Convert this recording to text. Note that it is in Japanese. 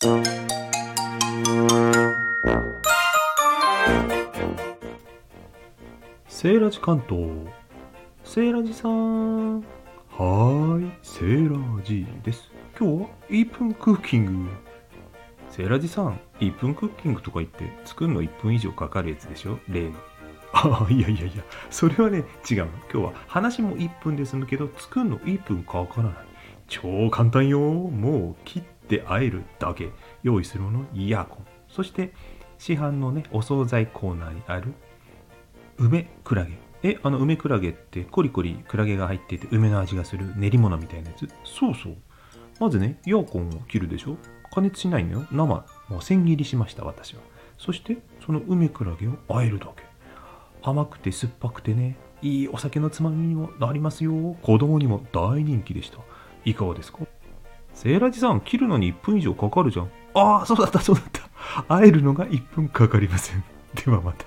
セーラジ関東。セーラジさん。はーい、セーラジです。今日は1分クッキング。セーラジさん、1分クッキングとか言って作るの1分以上かかるやつでしょ？例の。ああ、いやいやいや、それはね、違うの。今日は話も1分で済むけど、作るの1分かからない。超簡単よ。もう切ってあえるだけ。用意するもの、イヤコン。そして、市販のね、お惣菜コーナーにある梅クラゲ。え、あの梅クラゲってコリコリクラゲが入ってて梅の味がする練り物みたいなやつ？そうそう。まずね、イヤコンを切るでしょ？加熱しないのよ。生。もう千切りしました、私は。そして、その梅クラゲを和えるだけ。甘くて酸っぱくてね、いいお酒のつまみにもなりますよ。子供にも大人気でした。いかがですか？セーラジさん、切るのに1分以上かかるじゃん。ああ、そうだった、そうだった。会えるのが1分かかりません。ではまた。